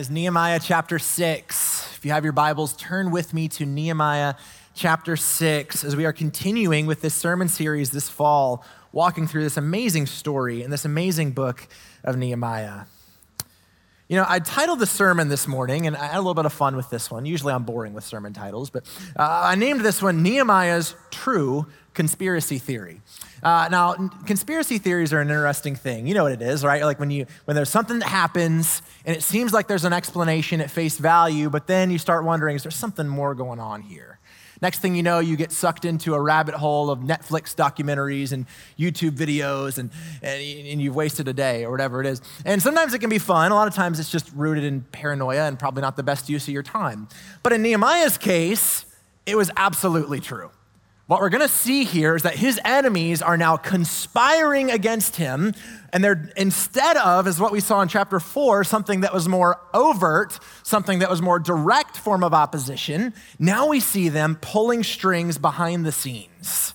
guys, Nehemiah chapter 6. If you have your Bibles, turn with me to Nehemiah chapter 6 as we are continuing with this sermon series this fall, walking through this amazing story in this amazing book of Nehemiah. You know, I titled the sermon this morning, and I had a little bit of fun with this one. Usually I'm boring with sermon titles, but uh, I named this one Nehemiah's True Conspiracy Theory. Uh, now, conspiracy theories are an interesting thing. You know what it is, right? Like when you when there's something that happens and it seems like there's an explanation at face value, but then you start wondering, is there something more going on here? Next thing you know, you get sucked into a rabbit hole of Netflix documentaries and YouTube videos, and, and, and you've wasted a day or whatever it is. And sometimes it can be fun. A lot of times it's just rooted in paranoia and probably not the best use of your time. But in Nehemiah's case, it was absolutely true. What we're going to see here is that his enemies are now conspiring against him. And they're instead of, as what we saw in chapter four, something that was more overt, something that was more direct form of opposition, now we see them pulling strings behind the scenes,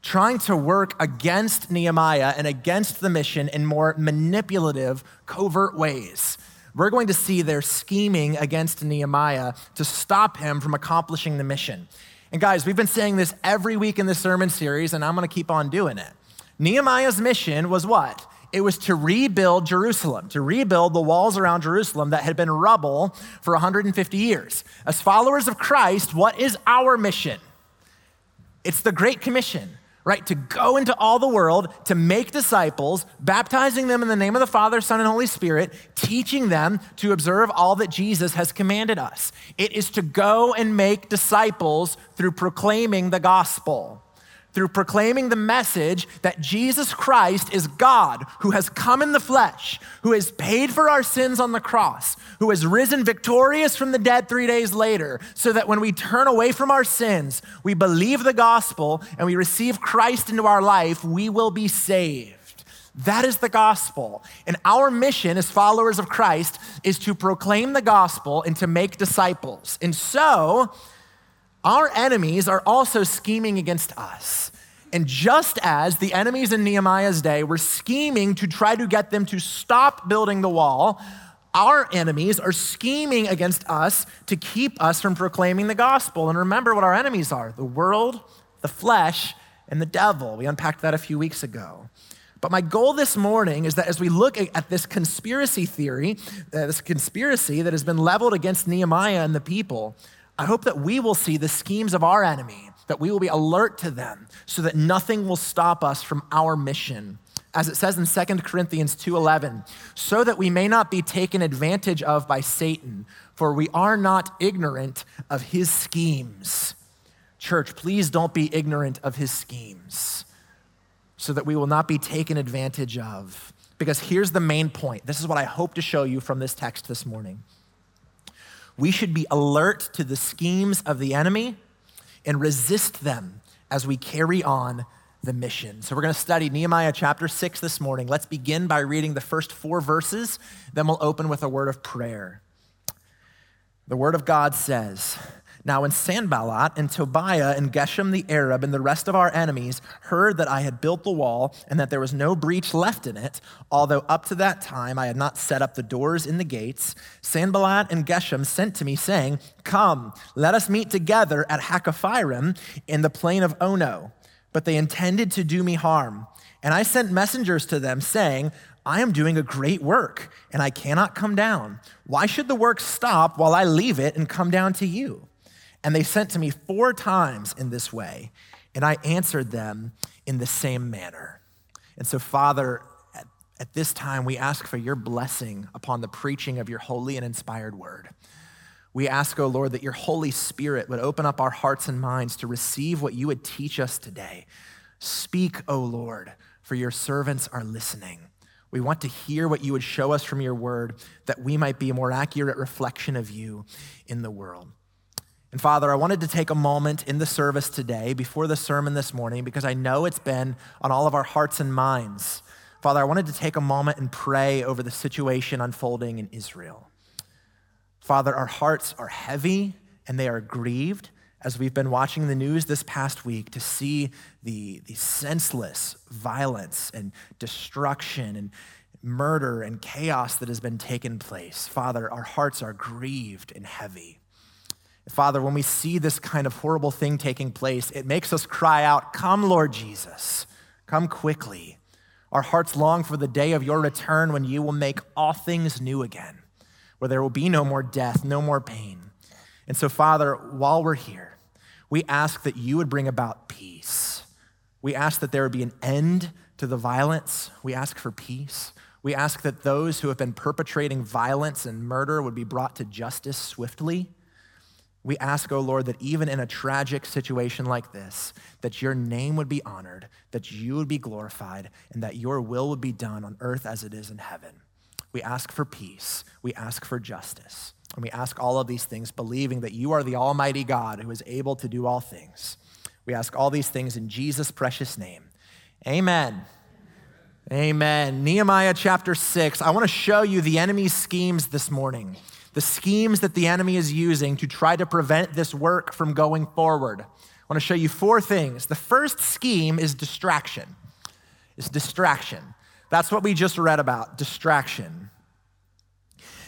trying to work against Nehemiah and against the mission in more manipulative, covert ways. We're going to see their scheming against Nehemiah to stop him from accomplishing the mission. And guys, we've been saying this every week in this sermon series, and I'm going to keep on doing it. Nehemiah's mission was what? It was to rebuild Jerusalem, to rebuild the walls around Jerusalem that had been rubble for 150 years. As followers of Christ, what is our mission? It's the Great Commission right? To go into all the world, to make disciples, baptizing them in the name of the Father, Son, and Holy Spirit, teaching them to observe all that Jesus has commanded us. It is to go and make disciples through proclaiming the gospel through proclaiming the message that Jesus Christ is God who has come in the flesh, who has paid for our sins on the cross, who has risen victorious from the dead three days later, so that when we turn away from our sins, we believe the gospel and we receive Christ into our life, we will be saved. That is the gospel. And our mission as followers of Christ is to proclaim the gospel and to make disciples. And so, our enemies are also scheming against us. And just as the enemies in Nehemiah's day were scheming to try to get them to stop building the wall, our enemies are scheming against us to keep us from proclaiming the gospel. And remember what our enemies are the world, the flesh, and the devil. We unpacked that a few weeks ago. But my goal this morning is that as we look at this conspiracy theory, uh, this conspiracy that has been leveled against Nehemiah and the people, I hope that we will see the schemes of our enemy, that we will be alert to them so that nothing will stop us from our mission. As it says in 2 Corinthians 2:11, so that we may not be taken advantage of by Satan, for we are not ignorant of his schemes. Church, please don't be ignorant of his schemes so that we will not be taken advantage of. Because here's the main point. This is what I hope to show you from this text this morning we should be alert to the schemes of the enemy and resist them as we carry on the mission. So, we're going to study Nehemiah chapter 6 this morning. Let's begin by reading the first four verses, then we'll open with a word of prayer. The word of God says, now, when Sanballat and Tobiah and Geshem the Arab and the rest of our enemies heard that I had built the wall and that there was no breach left in it, although up to that time I had not set up the doors in the gates, Sanballat and Geshem sent to me, saying, Come, let us meet together at Hakkephirim in the plain of Ono. But they intended to do me harm. And I sent messengers to them, saying, I am doing a great work, and I cannot come down. Why should the work stop while I leave it and come down to you? And they sent to me four times in this way, and I answered them in the same manner. And so, Father, at, at this time, we ask for your blessing upon the preaching of your holy and inspired word. We ask, oh Lord, that your Holy Spirit would open up our hearts and minds to receive what you would teach us today. Speak, O oh Lord, for your servants are listening. We want to hear what you would show us from your word that we might be a more accurate reflection of you in the world. And Father, I wanted to take a moment in the service today, before the sermon this morning, because I know it's been on all of our hearts and minds. Father, I wanted to take a moment and pray over the situation unfolding in Israel. Father, our hearts are heavy and they are grieved as we've been watching the news this past week to see the, the senseless violence and destruction and murder and chaos that has been taken place. Father, our hearts are grieved and heavy. Father, when we see this kind of horrible thing taking place, it makes us cry out, Come, Lord Jesus, come quickly. Our hearts long for the day of your return when you will make all things new again, where there will be no more death, no more pain. And so, Father, while we're here, we ask that you would bring about peace. We ask that there would be an end to the violence. We ask for peace. We ask that those who have been perpetrating violence and murder would be brought to justice swiftly. We ask, O oh Lord, that even in a tragic situation like this, that your name would be honored, that you would be glorified, and that your will would be done on earth as it is in heaven. We ask for peace. We ask for justice. And we ask all of these things, believing that you are the Almighty God who is able to do all things. We ask all these things in Jesus' precious name. Amen. Amen. Nehemiah chapter 6. I want to show you the enemy's schemes this morning the schemes that the enemy is using to try to prevent this work from going forward. I want to show you four things. The first scheme is distraction. It's distraction. That's what we just read about, distraction.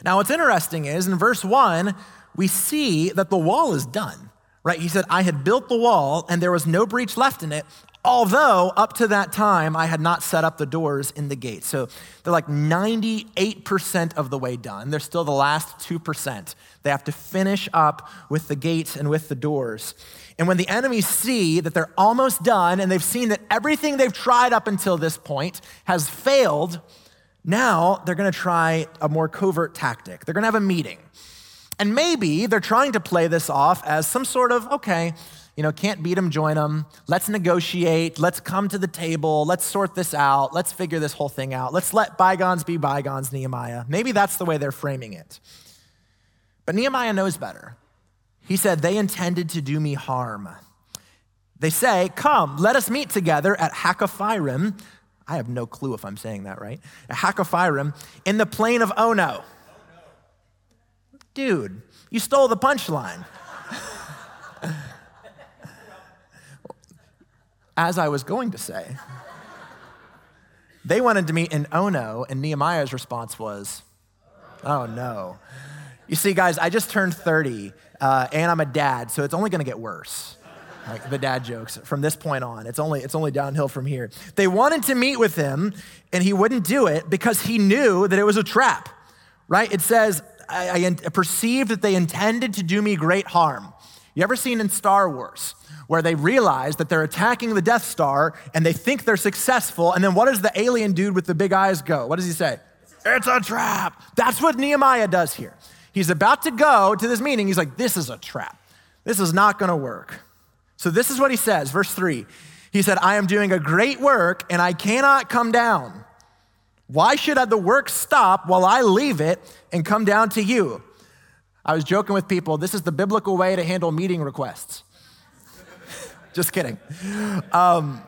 Now, what's interesting is in verse 1, we see that the wall is done, right? He said, I had built the wall and there was no breach left in it, Although up to that time, I had not set up the doors in the gate. So they're like 98% of the way done. They're still the last 2%. They have to finish up with the gates and with the doors. And when the enemies see that they're almost done and they've seen that everything they've tried up until this point has failed, now they're gonna try a more covert tactic. They're gonna have a meeting. And maybe they're trying to play this off as some sort of, okay, you know, can't beat them, join them. Let's negotiate. Let's come to the table. Let's sort this out. Let's figure this whole thing out. Let's let bygones be bygones, Nehemiah. Maybe that's the way they're framing it. But Nehemiah knows better. He said, They intended to do me harm. They say, Come, let us meet together at Hakkephirim. I have no clue if I'm saying that right. At Hakkephirim in the plain of Ono. Dude, you stole the punchline. as I was going to say. They wanted to meet in Ono, and Nehemiah's response was, oh no. You see, guys, I just turned 30, uh, and I'm a dad, so it's only gonna get worse. Like the dad jokes from this point on. It's only, it's only downhill from here. They wanted to meet with him, and he wouldn't do it because he knew that it was a trap, right? It says, I, I perceived that they intended to do me great harm. You ever seen in Star Wars where they realize that they're attacking the Death Star and they think they're successful. And then what does the alien dude with the big eyes go? What does he say? It's a trap. That's what Nehemiah does here. He's about to go to this meeting. He's like, this is a trap. This is not going to work. So this is what he says, verse three. He said, I am doing a great work and I cannot come down. Why should the work stop while I leave it and come down to you? I was joking with people. This is the biblical way to handle meeting requests. Just kidding. Um,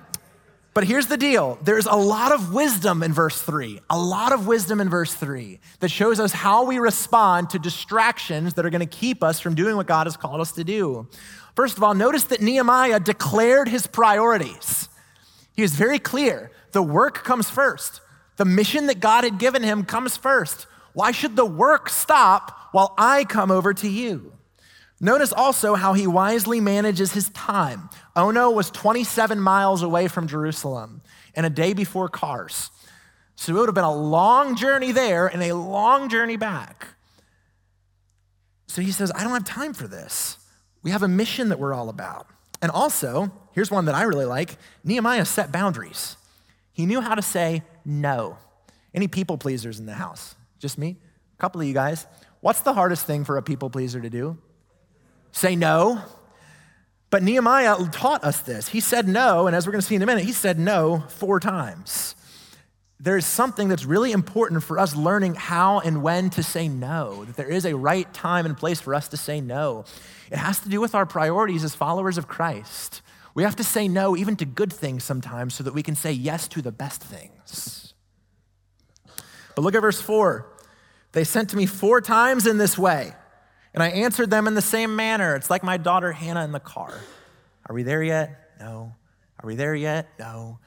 but here's the deal there's a lot of wisdom in verse three, a lot of wisdom in verse three that shows us how we respond to distractions that are going to keep us from doing what God has called us to do. First of all, notice that Nehemiah declared his priorities. He was very clear the work comes first, the mission that God had given him comes first. Why should the work stop while I come over to you? Notice also how he wisely manages his time. Ono was 27 miles away from Jerusalem and a day before cars. So it would have been a long journey there and a long journey back. So he says, I don't have time for this. We have a mission that we're all about. And also, here's one that I really like Nehemiah set boundaries. He knew how to say no. Any people pleasers in the house? Just me? A couple of you guys. What's the hardest thing for a people pleaser to do? say no. But Nehemiah taught us this. He said no, and as we're going to see in a minute, he said no four times. There's something that's really important for us learning how and when to say no, that there is a right time and place for us to say no. It has to do with our priorities as followers of Christ. We have to say no even to good things sometimes so that we can say yes to the best things. But look at verse 4. They sent to me four times in this way. And I answered them in the same manner. It's like my daughter Hannah in the car. Are we there yet? No. Are we there yet? No.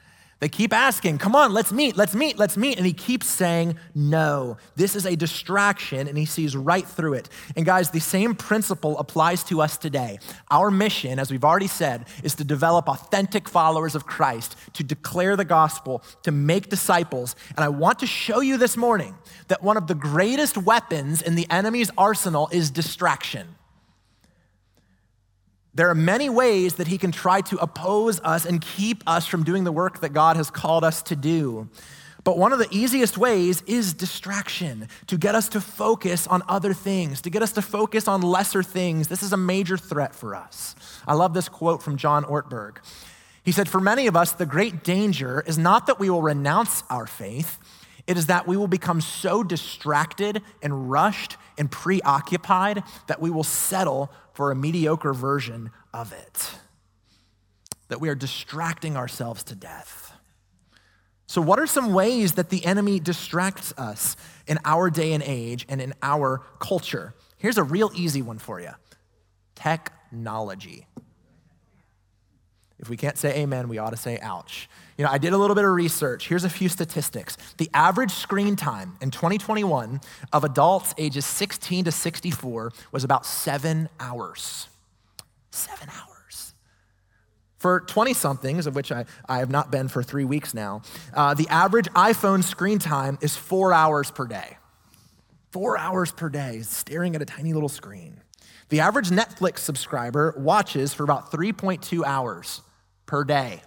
They keep asking, come on, let's meet, let's meet, let's meet. And he keeps saying, no, this is a distraction, and he sees right through it. And guys, the same principle applies to us today. Our mission, as we've already said, is to develop authentic followers of Christ, to declare the gospel, to make disciples. And I want to show you this morning that one of the greatest weapons in the enemy's arsenal is distraction. There are many ways that he can try to oppose us and keep us from doing the work that God has called us to do. But one of the easiest ways is distraction, to get us to focus on other things, to get us to focus on lesser things. This is a major threat for us. I love this quote from John Ortberg. He said, For many of us, the great danger is not that we will renounce our faith, it is that we will become so distracted and rushed and preoccupied that we will settle for a mediocre version of it. That we are distracting ourselves to death. So, what are some ways that the enemy distracts us in our day and age and in our culture? Here's a real easy one for you technology. If we can't say amen, we ought to say ouch. You know, I did a little bit of research. Here's a few statistics. The average screen time in 2021 of adults ages 16 to 64 was about seven hours. Seven hours. For 20 somethings, of which I, I have not been for three weeks now, uh, the average iPhone screen time is four hours per day. Four hours per day staring at a tiny little screen. The average Netflix subscriber watches for about 3.2 hours per day.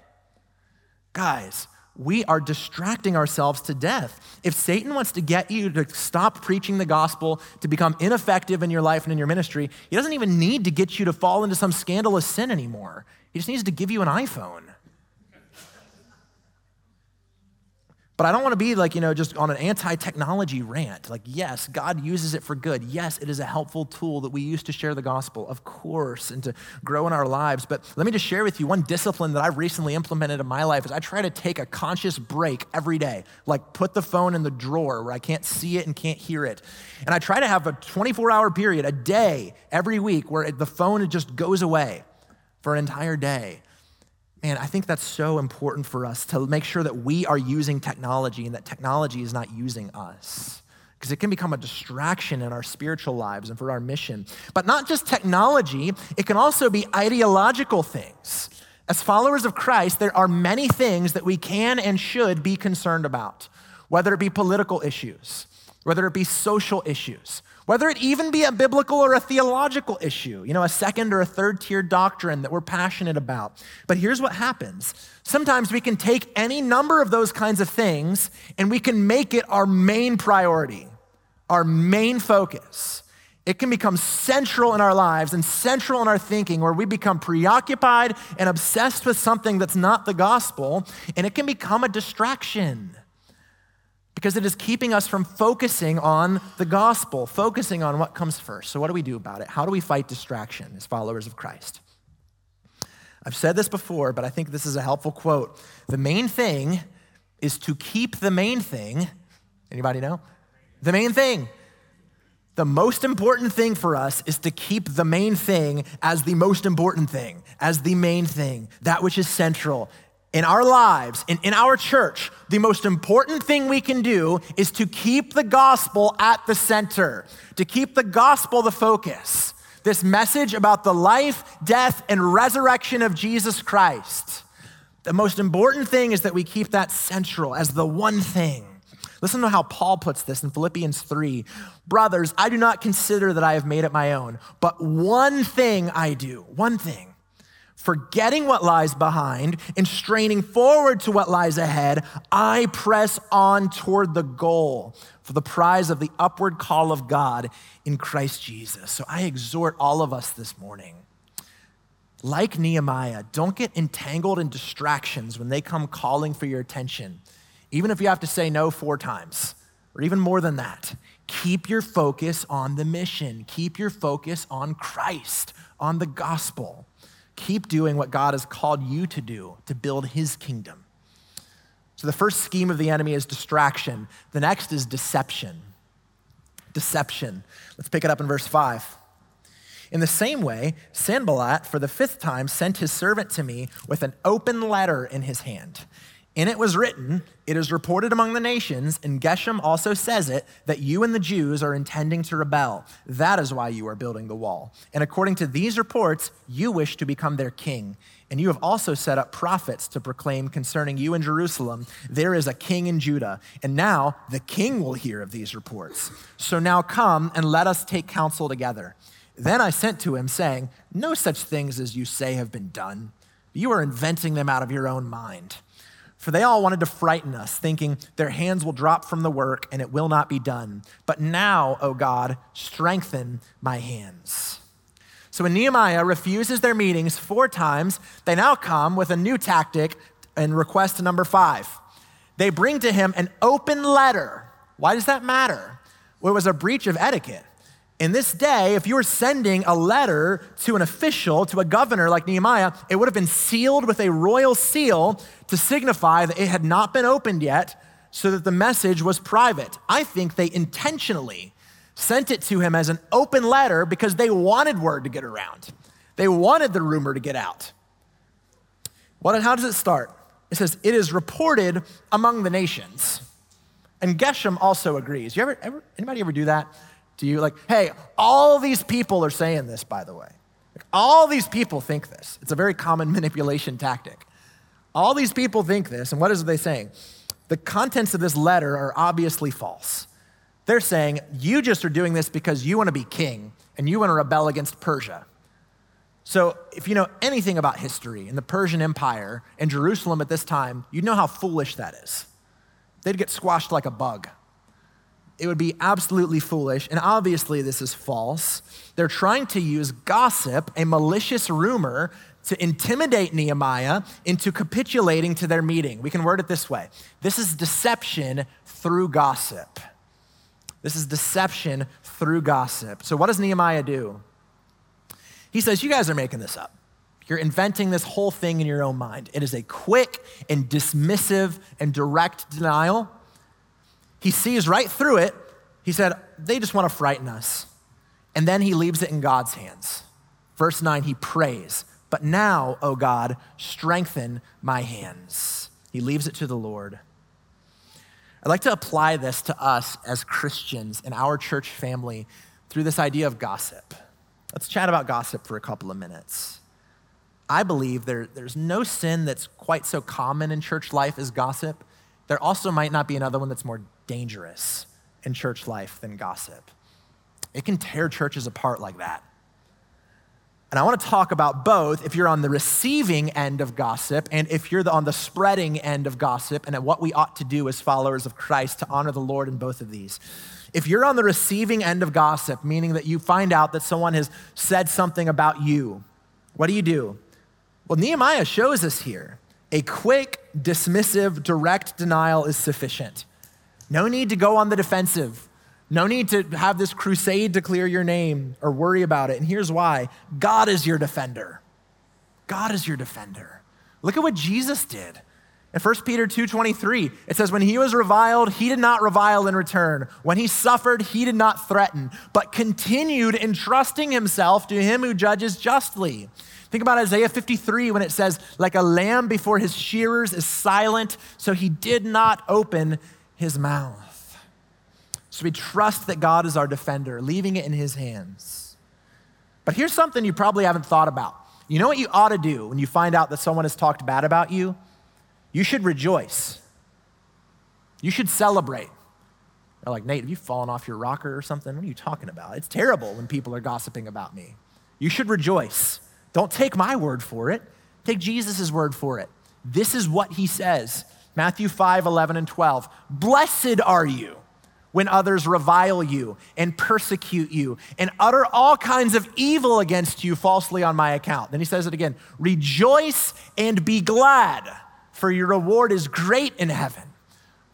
Guys, we are distracting ourselves to death. If Satan wants to get you to stop preaching the gospel, to become ineffective in your life and in your ministry, he doesn't even need to get you to fall into some scandalous sin anymore. He just needs to give you an iPhone. But I don't want to be like, you know, just on an anti technology rant. Like, yes, God uses it for good. Yes, it is a helpful tool that we use to share the gospel, of course, and to grow in our lives. But let me just share with you one discipline that I've recently implemented in my life is I try to take a conscious break every day. Like, put the phone in the drawer where I can't see it and can't hear it. And I try to have a 24 hour period, a day every week where the phone just goes away for an entire day. Man, I think that's so important for us to make sure that we are using technology and that technology is not using us. Because it can become a distraction in our spiritual lives and for our mission. But not just technology, it can also be ideological things. As followers of Christ, there are many things that we can and should be concerned about, whether it be political issues, whether it be social issues, whether it even be a biblical or a theological issue, you know, a second or a third tier doctrine that we're passionate about. But here's what happens sometimes we can take any number of those kinds of things and we can make it our main priority, our main focus. It can become central in our lives and central in our thinking where we become preoccupied and obsessed with something that's not the gospel, and it can become a distraction because it is keeping us from focusing on the gospel, focusing on what comes first. So, what do we do about it? How do we fight distraction as followers of Christ? I've said this before, but I think this is a helpful quote. The main thing is to keep the main thing. Anybody know? The main thing. The most important thing for us is to keep the main thing as the most important thing, as the main thing, that which is central, in our lives, in, in our church, the most important thing we can do is to keep the gospel at the center, to keep the gospel the focus. This message about the life, death, and resurrection of Jesus Christ. The most important thing is that we keep that central as the one thing. Listen to how Paul puts this in Philippians 3. Brothers, I do not consider that I have made it my own, but one thing I do, one thing forgetting what lies behind and straining forward to what lies ahead, I press on toward the goal for the prize of the upward call of God in Christ Jesus. So I exhort all of us this morning. Like Nehemiah, don't get entangled in distractions when they come calling for your attention, even if you have to say no four times or even more than that. Keep your focus on the mission, keep your focus on Christ, on the gospel. Keep doing what God has called you to do to build his kingdom. So the first scheme of the enemy is distraction, the next is deception. Deception. Let's pick it up in verse 5. In the same way, Sanballat, for the fifth time, sent his servant to me with an open letter in his hand. In it was written, It is reported among the nations, and Geshem also says it, that you and the Jews are intending to rebel. That is why you are building the wall. And according to these reports, you wish to become their king. And you have also set up prophets to proclaim concerning you in Jerusalem, there is a king in Judah. And now the king will hear of these reports. So now come and let us take counsel together. Then I sent to him, saying, No such things as you say have been done. You are inventing them out of your own mind. For they all wanted to frighten us, thinking their hands will drop from the work and it will not be done. But now, O God, strengthen my hands. So when Nehemiah refuses their meetings four times, they now come with a new tactic and request number five. They bring to him an open letter. Why does that matter? Well, it was a breach of etiquette. In this day, if you were sending a letter to an official, to a governor like Nehemiah, it would have been sealed with a royal seal to signify that it had not been opened yet, so that the message was private. I think they intentionally sent it to him as an open letter because they wanted word to get around. They wanted the rumor to get out. What, how does it start? It says, It is reported among the nations. And Geshem also agrees. You ever, ever anybody ever do that? Do you like, hey, all these people are saying this, by the way. all these people think this. It's a very common manipulation tactic. All these people think this, and what is they saying? The contents of this letter are obviously false. They're saying, you just are doing this because you want to be king and you want to rebel against Persia. So, if you know anything about history in the Persian Empire and Jerusalem at this time, you'd know how foolish that is. They'd get squashed like a bug it would be absolutely foolish. And obviously, this is false. They're trying to use gossip, a malicious rumor, to intimidate Nehemiah into capitulating to their meeting. We can word it this way this is deception through gossip. This is deception through gossip. So, what does Nehemiah do? He says, You guys are making this up. You're inventing this whole thing in your own mind. It is a quick and dismissive and direct denial he sees right through it. He said, They just want to frighten us. And then he leaves it in God's hands. Verse 9, he prays, But now, O God, strengthen my hands. He leaves it to the Lord. I'd like to apply this to us as Christians in our church family through this idea of gossip. Let's chat about gossip for a couple of minutes. I believe there, there's no sin that's quite so common in church life as gossip. There also might not be another one that's more dangerous in church life than gossip. It can tear churches apart like that. And I want to talk about both if you're on the receiving end of gossip and if you're on the spreading end of gossip and what we ought to do as followers of Christ to honor the Lord in both of these. If you're on the receiving end of gossip, meaning that you find out that someone has said something about you, what do you do? Well, Nehemiah shows us here a quick, dismissive, direct denial is sufficient. No need to go on the defensive. No need to have this crusade to clear your name or worry about it. And here's why God is your defender. God is your defender. Look at what Jesus did. In 1 Peter 2:23, it says when he was reviled, he did not revile in return. When he suffered, he did not threaten, but continued entrusting himself to him who judges justly. Think about Isaiah 53 when it says, like a lamb before his shearers is silent, so he did not open his mouth. So we trust that God is our defender, leaving it in his hands. But here's something you probably haven't thought about. You know what you ought to do when you find out that someone has talked bad about you? You should rejoice. You should celebrate. They're like, Nate, have you fallen off your rocker or something? What are you talking about? It's terrible when people are gossiping about me. You should rejoice. Don't take my word for it, take Jesus' word for it. This is what he says Matthew 5, 11, and 12. Blessed are you when others revile you and persecute you and utter all kinds of evil against you falsely on my account. Then he says it again Rejoice and be glad, for your reward is great in heaven.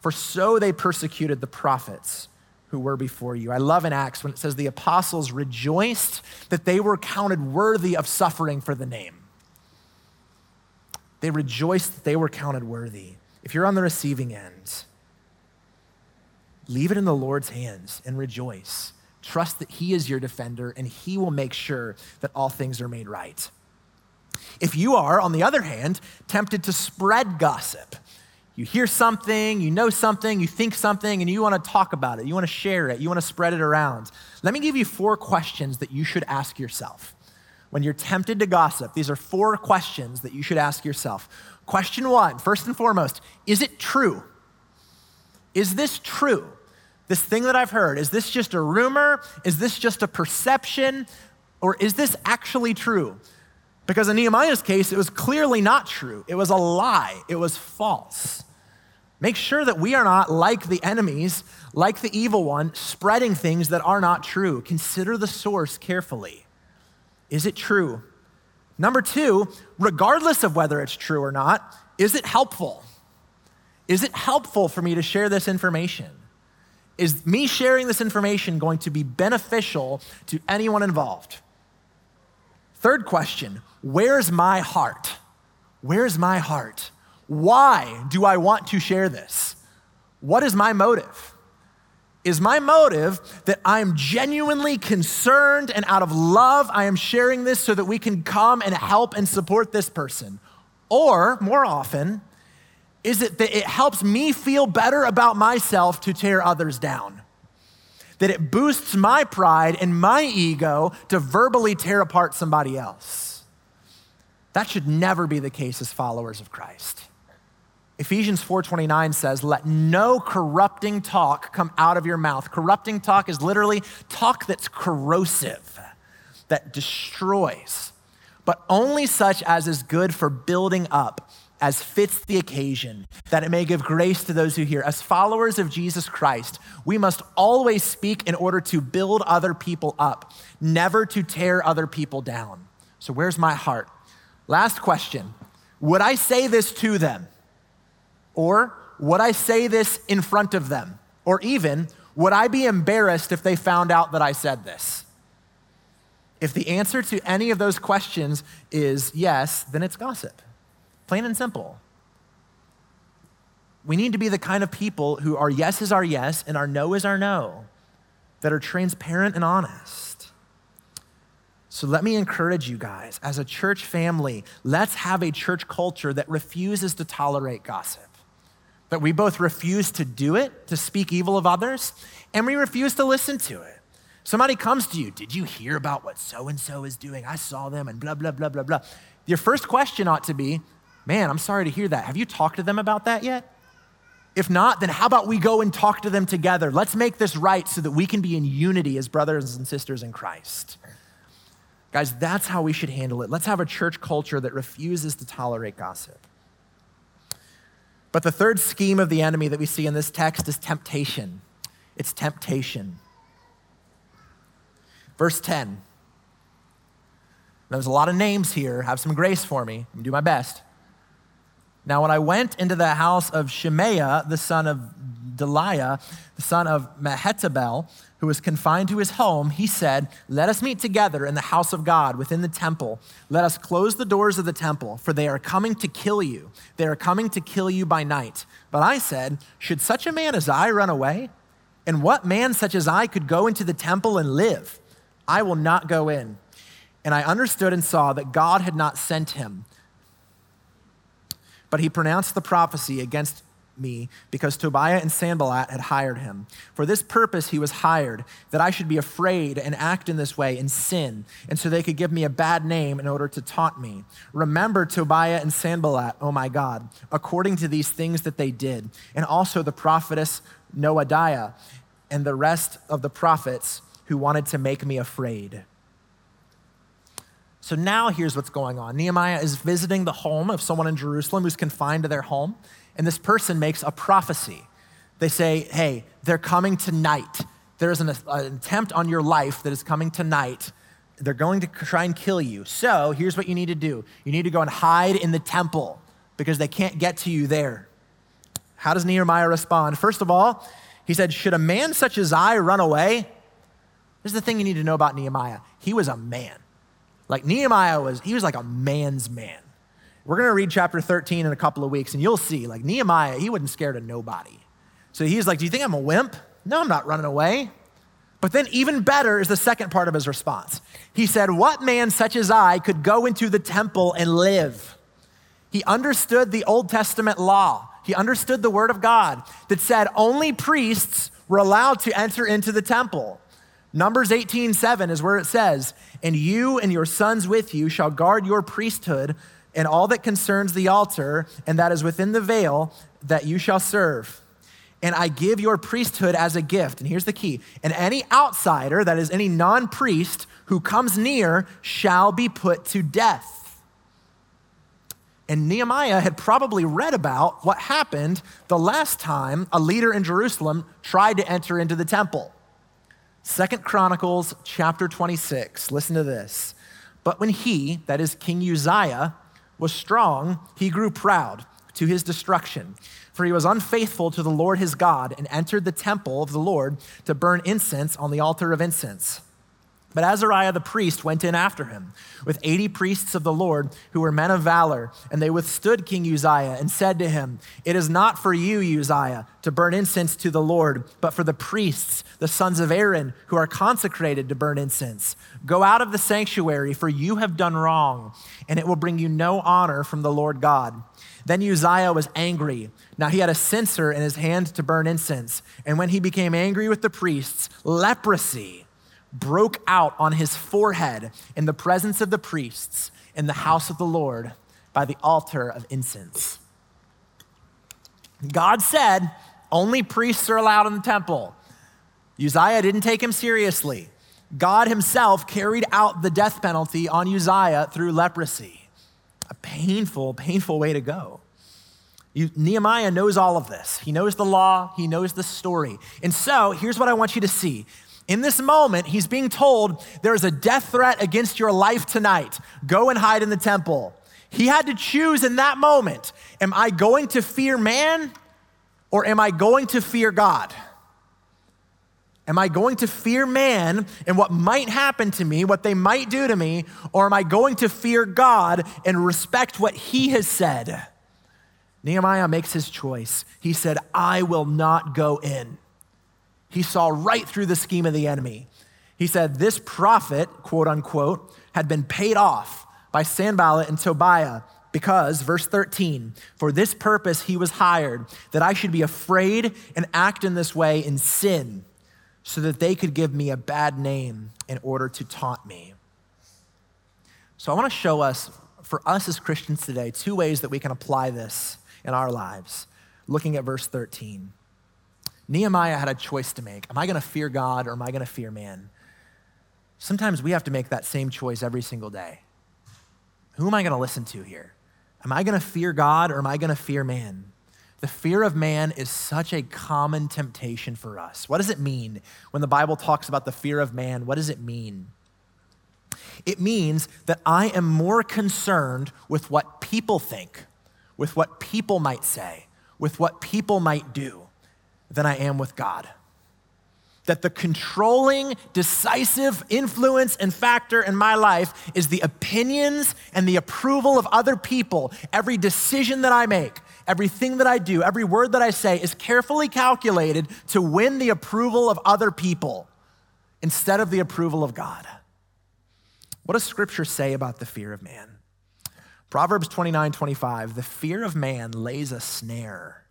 For so they persecuted the prophets who were before you. I love in Acts when it says the apostles rejoiced that they were counted worthy of suffering for the name. They rejoiced that they were counted worthy if you're on the receiving end, leave it in the Lord's hands and rejoice. Trust that He is your defender and He will make sure that all things are made right. If you are, on the other hand, tempted to spread gossip, You hear something, you know something, you think something, and you want to talk about it. You want to share it. You want to spread it around. Let me give you four questions that you should ask yourself when you're tempted to gossip. These are four questions that you should ask yourself. Question one, first and foremost, is it true? Is this true? This thing that I've heard, is this just a rumor? Is this just a perception? Or is this actually true? Because in Nehemiah's case, it was clearly not true. It was a lie, it was false. Make sure that we are not like the enemies, like the evil one, spreading things that are not true. Consider the source carefully. Is it true? Number two, regardless of whether it's true or not, is it helpful? Is it helpful for me to share this information? Is me sharing this information going to be beneficial to anyone involved? Third question Where's my heart? Where's my heart? Why do I want to share this? What is my motive? Is my motive that I am genuinely concerned and out of love, I am sharing this so that we can come and help and support this person? Or, more often, is it that it helps me feel better about myself to tear others down? that it boosts my pride and my ego to verbally tear apart somebody else. That should never be the case as followers of Christ. Ephesians 4:29 says, "Let no corrupting talk come out of your mouth." Corrupting talk is literally talk that's corrosive, that destroys, but only such as is good for building up as fits the occasion, that it may give grace to those who hear. As followers of Jesus Christ, we must always speak in order to build other people up, never to tear other people down. So, where's my heart? Last question Would I say this to them? Or would I say this in front of them? Or even, would I be embarrassed if they found out that I said this? If the answer to any of those questions is yes, then it's gossip. Plain and simple. We need to be the kind of people who our yes is our yes and our no is our no, that are transparent and honest. So let me encourage you guys, as a church family, let's have a church culture that refuses to tolerate gossip. That we both refuse to do it, to speak evil of others, and we refuse to listen to it. Somebody comes to you, did you hear about what so and so is doing? I saw them and blah, blah, blah, blah, blah. Your first question ought to be, Man, I'm sorry to hear that. Have you talked to them about that yet? If not, then how about we go and talk to them together? Let's make this right so that we can be in unity as brothers and sisters in Christ. Guys, that's how we should handle it. Let's have a church culture that refuses to tolerate gossip. But the third scheme of the enemy that we see in this text is temptation. It's temptation. Verse 10. There's a lot of names here. Have some grace for me. I'm do my best. Now, when I went into the house of Shemaiah, the son of Delaiah, the son of Mehetabel, who was confined to his home, he said, Let us meet together in the house of God within the temple. Let us close the doors of the temple, for they are coming to kill you. They are coming to kill you by night. But I said, Should such a man as I run away? And what man such as I could go into the temple and live? I will not go in. And I understood and saw that God had not sent him but he pronounced the prophecy against me because Tobiah and Sanballat had hired him. For this purpose he was hired, that I should be afraid and act in this way and sin, and so they could give me a bad name in order to taunt me. Remember Tobiah and Sanballat, oh my God, according to these things that they did, and also the prophetess Noadiah and the rest of the prophets who wanted to make me afraid. So now here's what's going on Nehemiah is visiting the home of someone in Jerusalem who's confined to their home, and this person makes a prophecy. They say, Hey, they're coming tonight. There's an, an attempt on your life that is coming tonight. They're going to try and kill you. So here's what you need to do you need to go and hide in the temple because they can't get to you there. How does Nehemiah respond? First of all, he said, Should a man such as I run away? This is the thing you need to know about Nehemiah. He was a man. Like Nehemiah was, he was like a man's man. We're going to read chapter 13 in a couple of weeks, and you'll see, like Nehemiah, he wasn't scared of nobody. So he's like, Do you think I'm a wimp? No, I'm not running away. But then, even better is the second part of his response. He said, What man such as I could go into the temple and live? He understood the Old Testament law. He understood the word of God that said only priests were allowed to enter into the temple. Numbers 18, 7 is where it says, And you and your sons with you shall guard your priesthood and all that concerns the altar and that is within the veil that you shall serve. And I give your priesthood as a gift. And here's the key. And any outsider, that is any non priest, who comes near shall be put to death. And Nehemiah had probably read about what happened the last time a leader in Jerusalem tried to enter into the temple. Second Chronicles chapter 26. Listen to this. But when he, that is King Uzziah, was strong, he grew proud to his destruction. For he was unfaithful to the Lord his God and entered the temple of the Lord to burn incense on the altar of incense. But Azariah the priest went in after him with 80 priests of the Lord who were men of valor, and they withstood King Uzziah and said to him, It is not for you, Uzziah, to burn incense to the Lord, but for the priests, the sons of Aaron, who are consecrated to burn incense. Go out of the sanctuary, for you have done wrong, and it will bring you no honor from the Lord God. Then Uzziah was angry. Now he had a censer in his hand to burn incense, and when he became angry with the priests, leprosy broke out on his forehead in the presence of the priests in the house of the Lord by the altar of incense. God said only priests are allowed in the temple. Uzziah didn't take him seriously. God himself carried out the death penalty on Uzziah through leprosy. A painful, painful way to go. You, Nehemiah knows all of this. He knows the law, he knows the story. And so, here's what I want you to see in this moment, he's being told there is a death threat against your life tonight. Go and hide in the temple. He had to choose in that moment Am I going to fear man or am I going to fear God? Am I going to fear man and what might happen to me, what they might do to me, or am I going to fear God and respect what he has said? Nehemiah makes his choice. He said, I will not go in. He saw right through the scheme of the enemy. He said, This prophet, quote unquote, had been paid off by Sanballat and Tobiah because, verse 13, for this purpose he was hired, that I should be afraid and act in this way in sin, so that they could give me a bad name in order to taunt me. So I want to show us, for us as Christians today, two ways that we can apply this in our lives, looking at verse 13. Nehemiah had a choice to make. Am I going to fear God or am I going to fear man? Sometimes we have to make that same choice every single day. Who am I going to listen to here? Am I going to fear God or am I going to fear man? The fear of man is such a common temptation for us. What does it mean when the Bible talks about the fear of man? What does it mean? It means that I am more concerned with what people think, with what people might say, with what people might do than I am with God. That the controlling, decisive influence and factor in my life is the opinions and the approval of other people. Every decision that I make, everything that I do, every word that I say is carefully calculated to win the approval of other people instead of the approval of God. What does scripture say about the fear of man? Proverbs 29 25, the fear of man lays a snare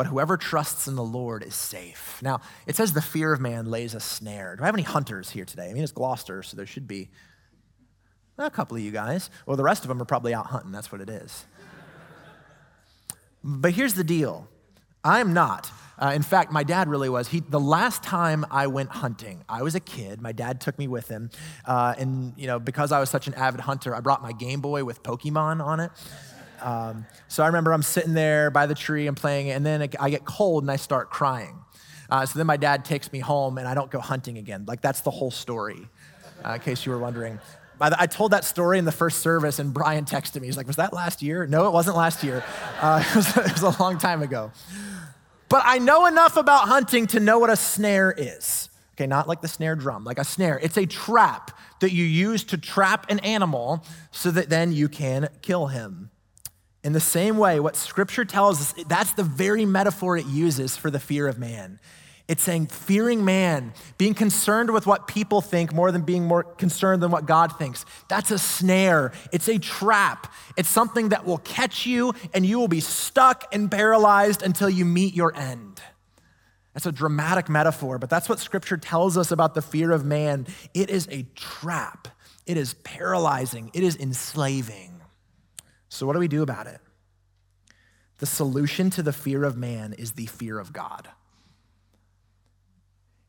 but whoever trusts in the Lord is safe. Now, it says the fear of man lays a snare. Do I have any hunters here today? I mean, it's Gloucester, so there should be a couple of you guys. Well, the rest of them are probably out hunting. That's what it is. but here's the deal I'm not. Uh, in fact, my dad really was. He, the last time I went hunting, I was a kid. My dad took me with him, uh, and you know, because I was such an avid hunter, I brought my Game Boy with Pokemon on it. Um, so I remember I'm sitting there by the tree and playing and then I get cold and I start crying. Uh, so then my dad takes me home and I don't go hunting again. Like that's the whole story, uh, in case you were wondering. I told that story in the first service, and Brian texted me. He's like, Was that last year? No, it wasn't last year. Uh, it, was, it was a long time ago. But I know enough about hunting to know what a snare is. Okay, not like the snare drum, like a snare. It's a trap that you use to trap an animal so that then you can kill him. In the same way, what scripture tells us, that's the very metaphor it uses for the fear of man. It's saying fearing man, being concerned with what people think more than being more concerned than what God thinks. That's a snare. It's a trap. It's something that will catch you and you will be stuck and paralyzed until you meet your end. That's a dramatic metaphor, but that's what scripture tells us about the fear of man. It is a trap, it is paralyzing, it is enslaving. So, what do we do about it? The solution to the fear of man is the fear of God.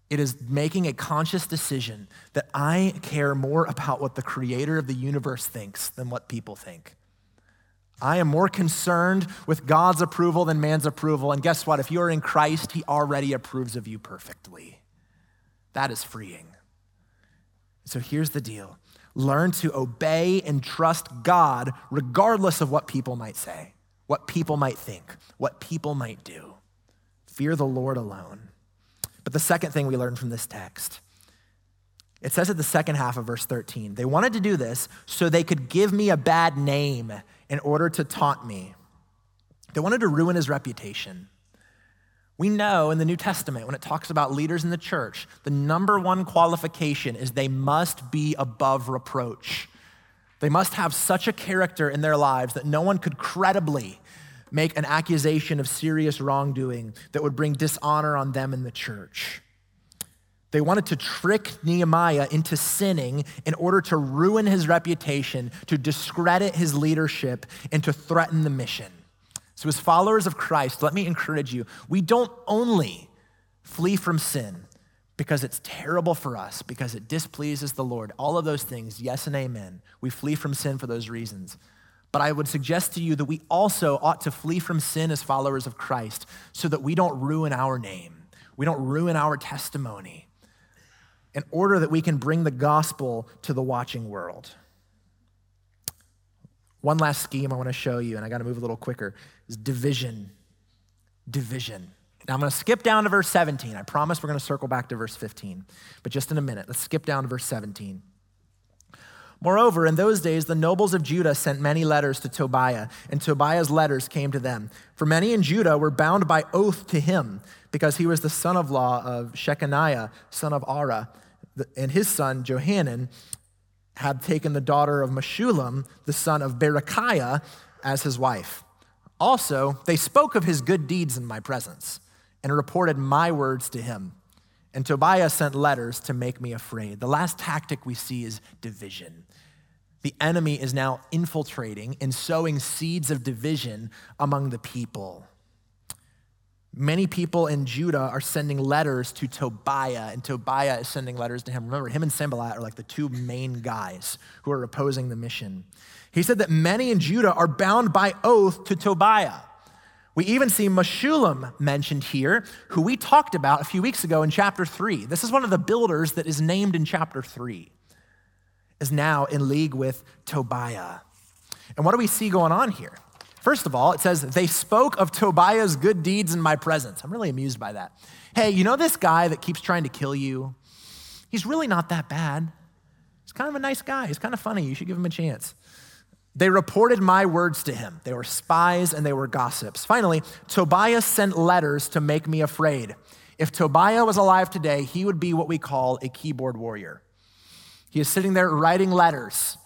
It is making a conscious decision that I care more about what the creator of the universe thinks than what people think. I am more concerned with God's approval than man's approval. And guess what? If you are in Christ, He already approves of you perfectly. That is freeing. So here's the deal learn to obey and trust God regardless of what people might say, what people might think, what people might do. Fear the Lord alone. But the second thing we learn from this text, it says at the second half of verse 13, they wanted to do this so they could give me a bad name in order to taunt me. They wanted to ruin his reputation. We know in the New Testament, when it talks about leaders in the church, the number one qualification is they must be above reproach. They must have such a character in their lives that no one could credibly make an accusation of serious wrongdoing that would bring dishonor on them in the church. They wanted to trick Nehemiah into sinning in order to ruin his reputation, to discredit his leadership, and to threaten the mission. So, as followers of Christ, let me encourage you we don't only flee from sin because it's terrible for us, because it displeases the Lord. All of those things, yes and amen. We flee from sin for those reasons. But I would suggest to you that we also ought to flee from sin as followers of Christ so that we don't ruin our name, we don't ruin our testimony, in order that we can bring the gospel to the watching world. One last scheme I want to show you, and I got to move a little quicker, is division. Division. Now I'm going to skip down to verse 17. I promise we're going to circle back to verse 15, but just in a minute. Let's skip down to verse 17. Moreover, in those days, the nobles of Judah sent many letters to Tobiah, and Tobiah's letters came to them. For many in Judah were bound by oath to him, because he was the son of law of Shechaniah, son of Arah, and his son Johanan had taken the daughter of Meshullam, the son of Berechiah, as his wife. Also, they spoke of his good deeds in my presence, and reported my words to him. And Tobiah sent letters to make me afraid. The last tactic we see is division. The enemy is now infiltrating and sowing seeds of division among the people. Many people in Judah are sending letters to Tobiah, and Tobiah is sending letters to him. Remember, him and Sanballat are like the two main guys who are opposing the mission. He said that many in Judah are bound by oath to Tobiah. We even see Meshullam mentioned here, who we talked about a few weeks ago in chapter 3. This is one of the builders that is named in chapter 3, is now in league with Tobiah. And what do we see going on here? First of all, it says, they spoke of Tobiah's good deeds in my presence. I'm really amused by that. Hey, you know this guy that keeps trying to kill you? He's really not that bad. He's kind of a nice guy. He's kind of funny. You should give him a chance. They reported my words to him. They were spies and they were gossips. Finally, Tobiah sent letters to make me afraid. If Tobiah was alive today, he would be what we call a keyboard warrior. He is sitting there writing letters,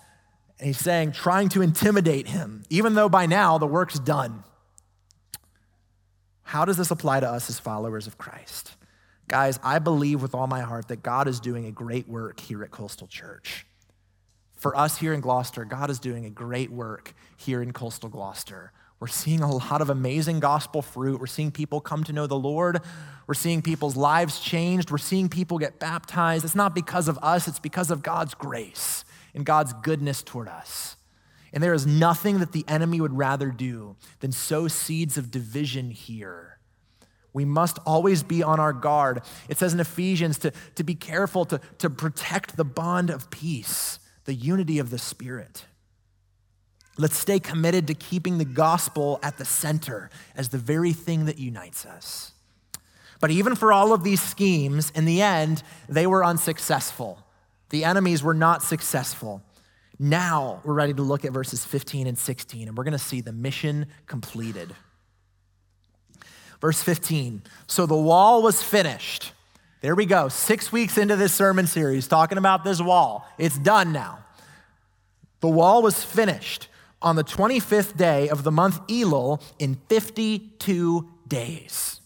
and he's saying, trying to intimidate him, even though by now the work's done. How does this apply to us as followers of Christ? Guys, I believe with all my heart that God is doing a great work here at Coastal Church for us here in Gloucester, God is doing a great work here in coastal Gloucester. We're seeing a lot of amazing gospel fruit. We're seeing people come to know the Lord. We're seeing people's lives changed. We're seeing people get baptized. It's not because of us, it's because of God's grace and God's goodness toward us. And there is nothing that the enemy would rather do than sow seeds of division here. We must always be on our guard. It says in Ephesians to, to be careful to, to protect the bond of peace the unity of the Spirit. Let's stay committed to keeping the gospel at the center as the very thing that unites us. But even for all of these schemes, in the end, they were unsuccessful. The enemies were not successful. Now we're ready to look at verses 15 and 16, and we're going to see the mission completed. Verse 15. So the wall was finished. There we go. Six weeks into this sermon series, talking about this wall. It's done now. The wall was finished on the 25th day of the month Elul in 52 days.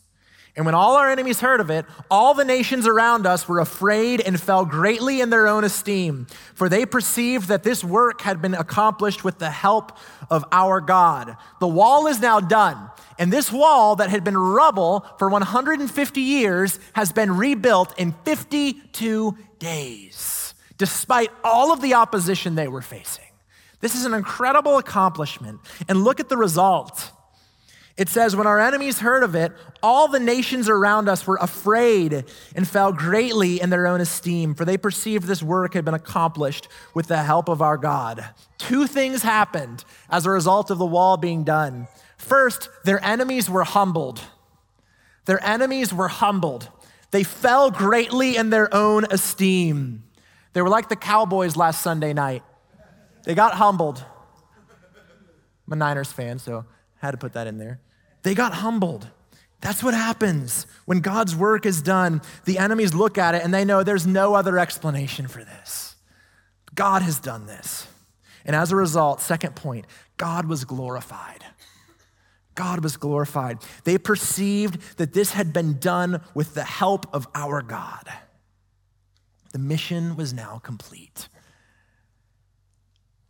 And when all our enemies heard of it, all the nations around us were afraid and fell greatly in their own esteem, for they perceived that this work had been accomplished with the help of our God. The wall is now done, and this wall that had been rubble for 150 years has been rebuilt in 52 days, despite all of the opposition they were facing. This is an incredible accomplishment, and look at the result. It says, When our enemies heard of it, all the nations around us were afraid and fell greatly in their own esteem, for they perceived this work had been accomplished with the help of our God. Two things happened as a result of the wall being done. First, their enemies were humbled. Their enemies were humbled. They fell greatly in their own esteem. They were like the Cowboys last Sunday night. They got humbled. I'm a Niners fan, so I had to put that in there. They got humbled. That's what happens when God's work is done. The enemies look at it and they know there's no other explanation for this. God has done this. And as a result, second point, God was glorified. God was glorified. They perceived that this had been done with the help of our God. The mission was now complete.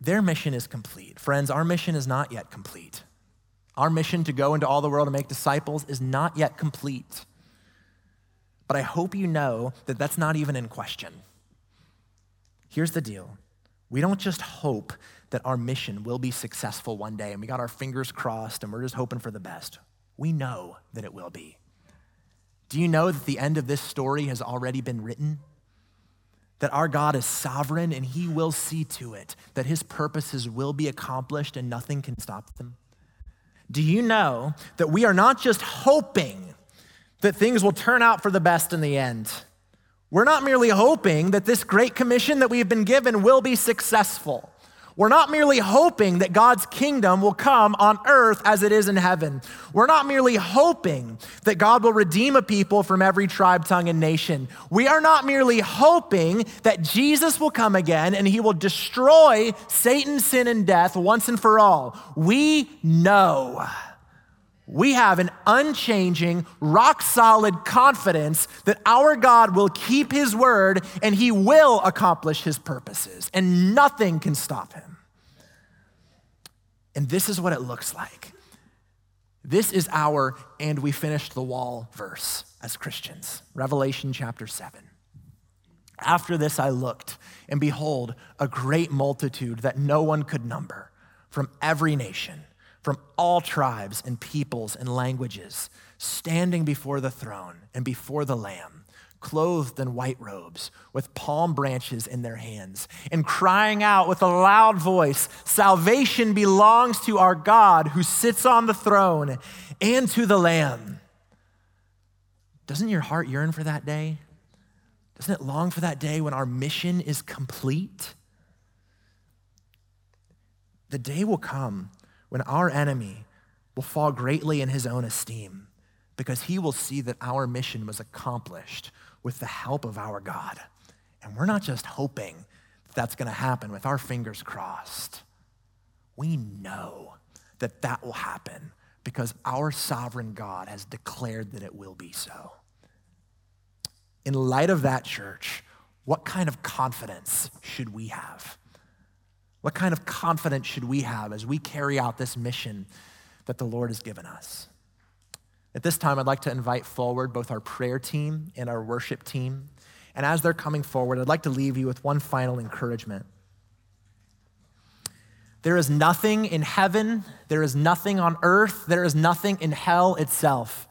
Their mission is complete. Friends, our mission is not yet complete. Our mission to go into all the world and make disciples is not yet complete. But I hope you know that that's not even in question. Here's the deal we don't just hope that our mission will be successful one day and we got our fingers crossed and we're just hoping for the best. We know that it will be. Do you know that the end of this story has already been written? That our God is sovereign and he will see to it that his purposes will be accomplished and nothing can stop them? Do you know that we are not just hoping that things will turn out for the best in the end? We're not merely hoping that this great commission that we've been given will be successful. We're not merely hoping that God's kingdom will come on earth as it is in heaven. We're not merely hoping that God will redeem a people from every tribe, tongue, and nation. We are not merely hoping that Jesus will come again and he will destroy Satan, sin, and death once and for all. We know we have an unchanging, rock solid confidence that our God will keep his word and he will accomplish his purposes, and nothing can stop him. And this is what it looks like. This is our and we finished the wall verse as Christians. Revelation chapter 7. After this I looked, and behold, a great multitude that no one could number from every nation from all tribes and peoples and languages, standing before the throne and before the Lamb, clothed in white robes, with palm branches in their hands, and crying out with a loud voice Salvation belongs to our God who sits on the throne and to the Lamb. Doesn't your heart yearn for that day? Doesn't it long for that day when our mission is complete? The day will come when our enemy will fall greatly in his own esteem because he will see that our mission was accomplished with the help of our God. And we're not just hoping that that's going to happen with our fingers crossed. We know that that will happen because our sovereign God has declared that it will be so. In light of that, church, what kind of confidence should we have? What kind of confidence should we have as we carry out this mission that the Lord has given us? At this time, I'd like to invite forward both our prayer team and our worship team. And as they're coming forward, I'd like to leave you with one final encouragement. There is nothing in heaven, there is nothing on earth, there is nothing in hell itself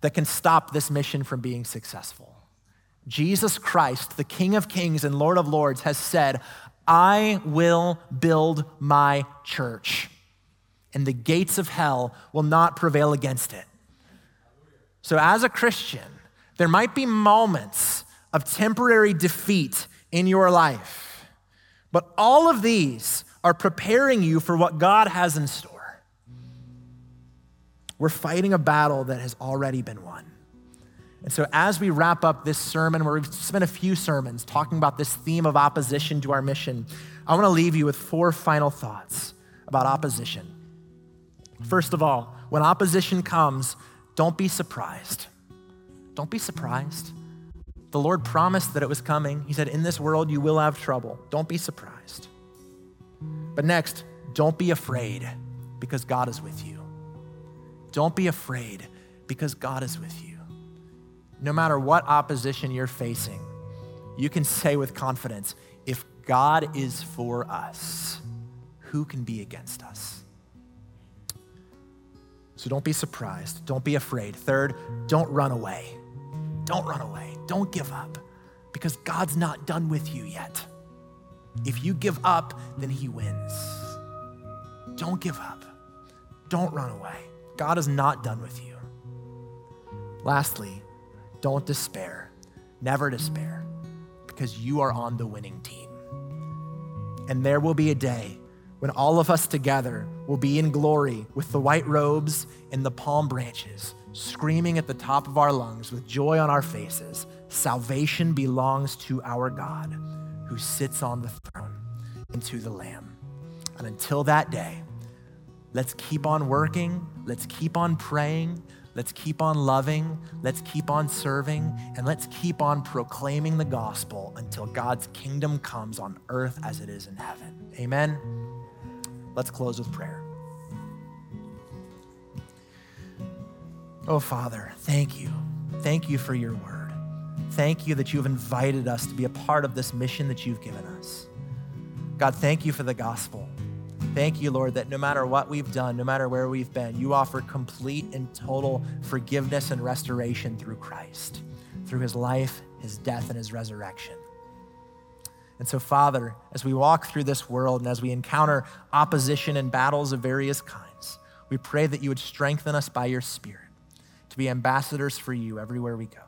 that can stop this mission from being successful. Jesus Christ, the King of Kings and Lord of Lords, has said, I will build my church, and the gates of hell will not prevail against it. So, as a Christian, there might be moments of temporary defeat in your life, but all of these are preparing you for what God has in store. We're fighting a battle that has already been won. And so, as we wrap up this sermon, where we've spent a few sermons talking about this theme of opposition to our mission, I want to leave you with four final thoughts about opposition. First of all, when opposition comes, don't be surprised. Don't be surprised. The Lord promised that it was coming. He said, In this world, you will have trouble. Don't be surprised. But next, don't be afraid because God is with you. Don't be afraid because God is with you. No matter what opposition you're facing, you can say with confidence, if God is for us, who can be against us? So don't be surprised. Don't be afraid. Third, don't run away. Don't run away. Don't give up because God's not done with you yet. If you give up, then He wins. Don't give up. Don't run away. God is not done with you. Lastly, don't despair. Never despair because you are on the winning team. And there will be a day when all of us together will be in glory with the white robes and the palm branches, screaming at the top of our lungs with joy on our faces Salvation belongs to our God who sits on the throne and to the Lamb. And until that day, let's keep on working, let's keep on praying, let's keep on loving, let's keep on serving, and let's keep on proclaiming the gospel until God's kingdom comes on earth as it is in heaven. Amen. Let's close with prayer. Oh, Father, thank you. Thank you for your word. Thank you that you have invited us to be a part of this mission that you've given us. God, thank you for the gospel. Thank you, Lord, that no matter what we've done, no matter where we've been, you offer complete and total forgiveness and restoration through Christ, through his life, his death, and his resurrection. And so, Father, as we walk through this world and as we encounter opposition and battles of various kinds, we pray that you would strengthen us by your Spirit to be ambassadors for you everywhere we go.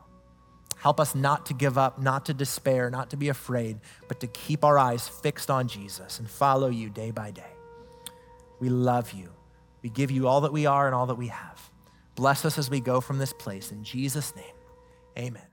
Help us not to give up, not to despair, not to be afraid, but to keep our eyes fixed on Jesus and follow you day by day. We love you. We give you all that we are and all that we have. Bless us as we go from this place. In Jesus' name, amen.